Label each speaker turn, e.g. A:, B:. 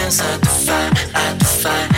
A: dance, I defy, I defy.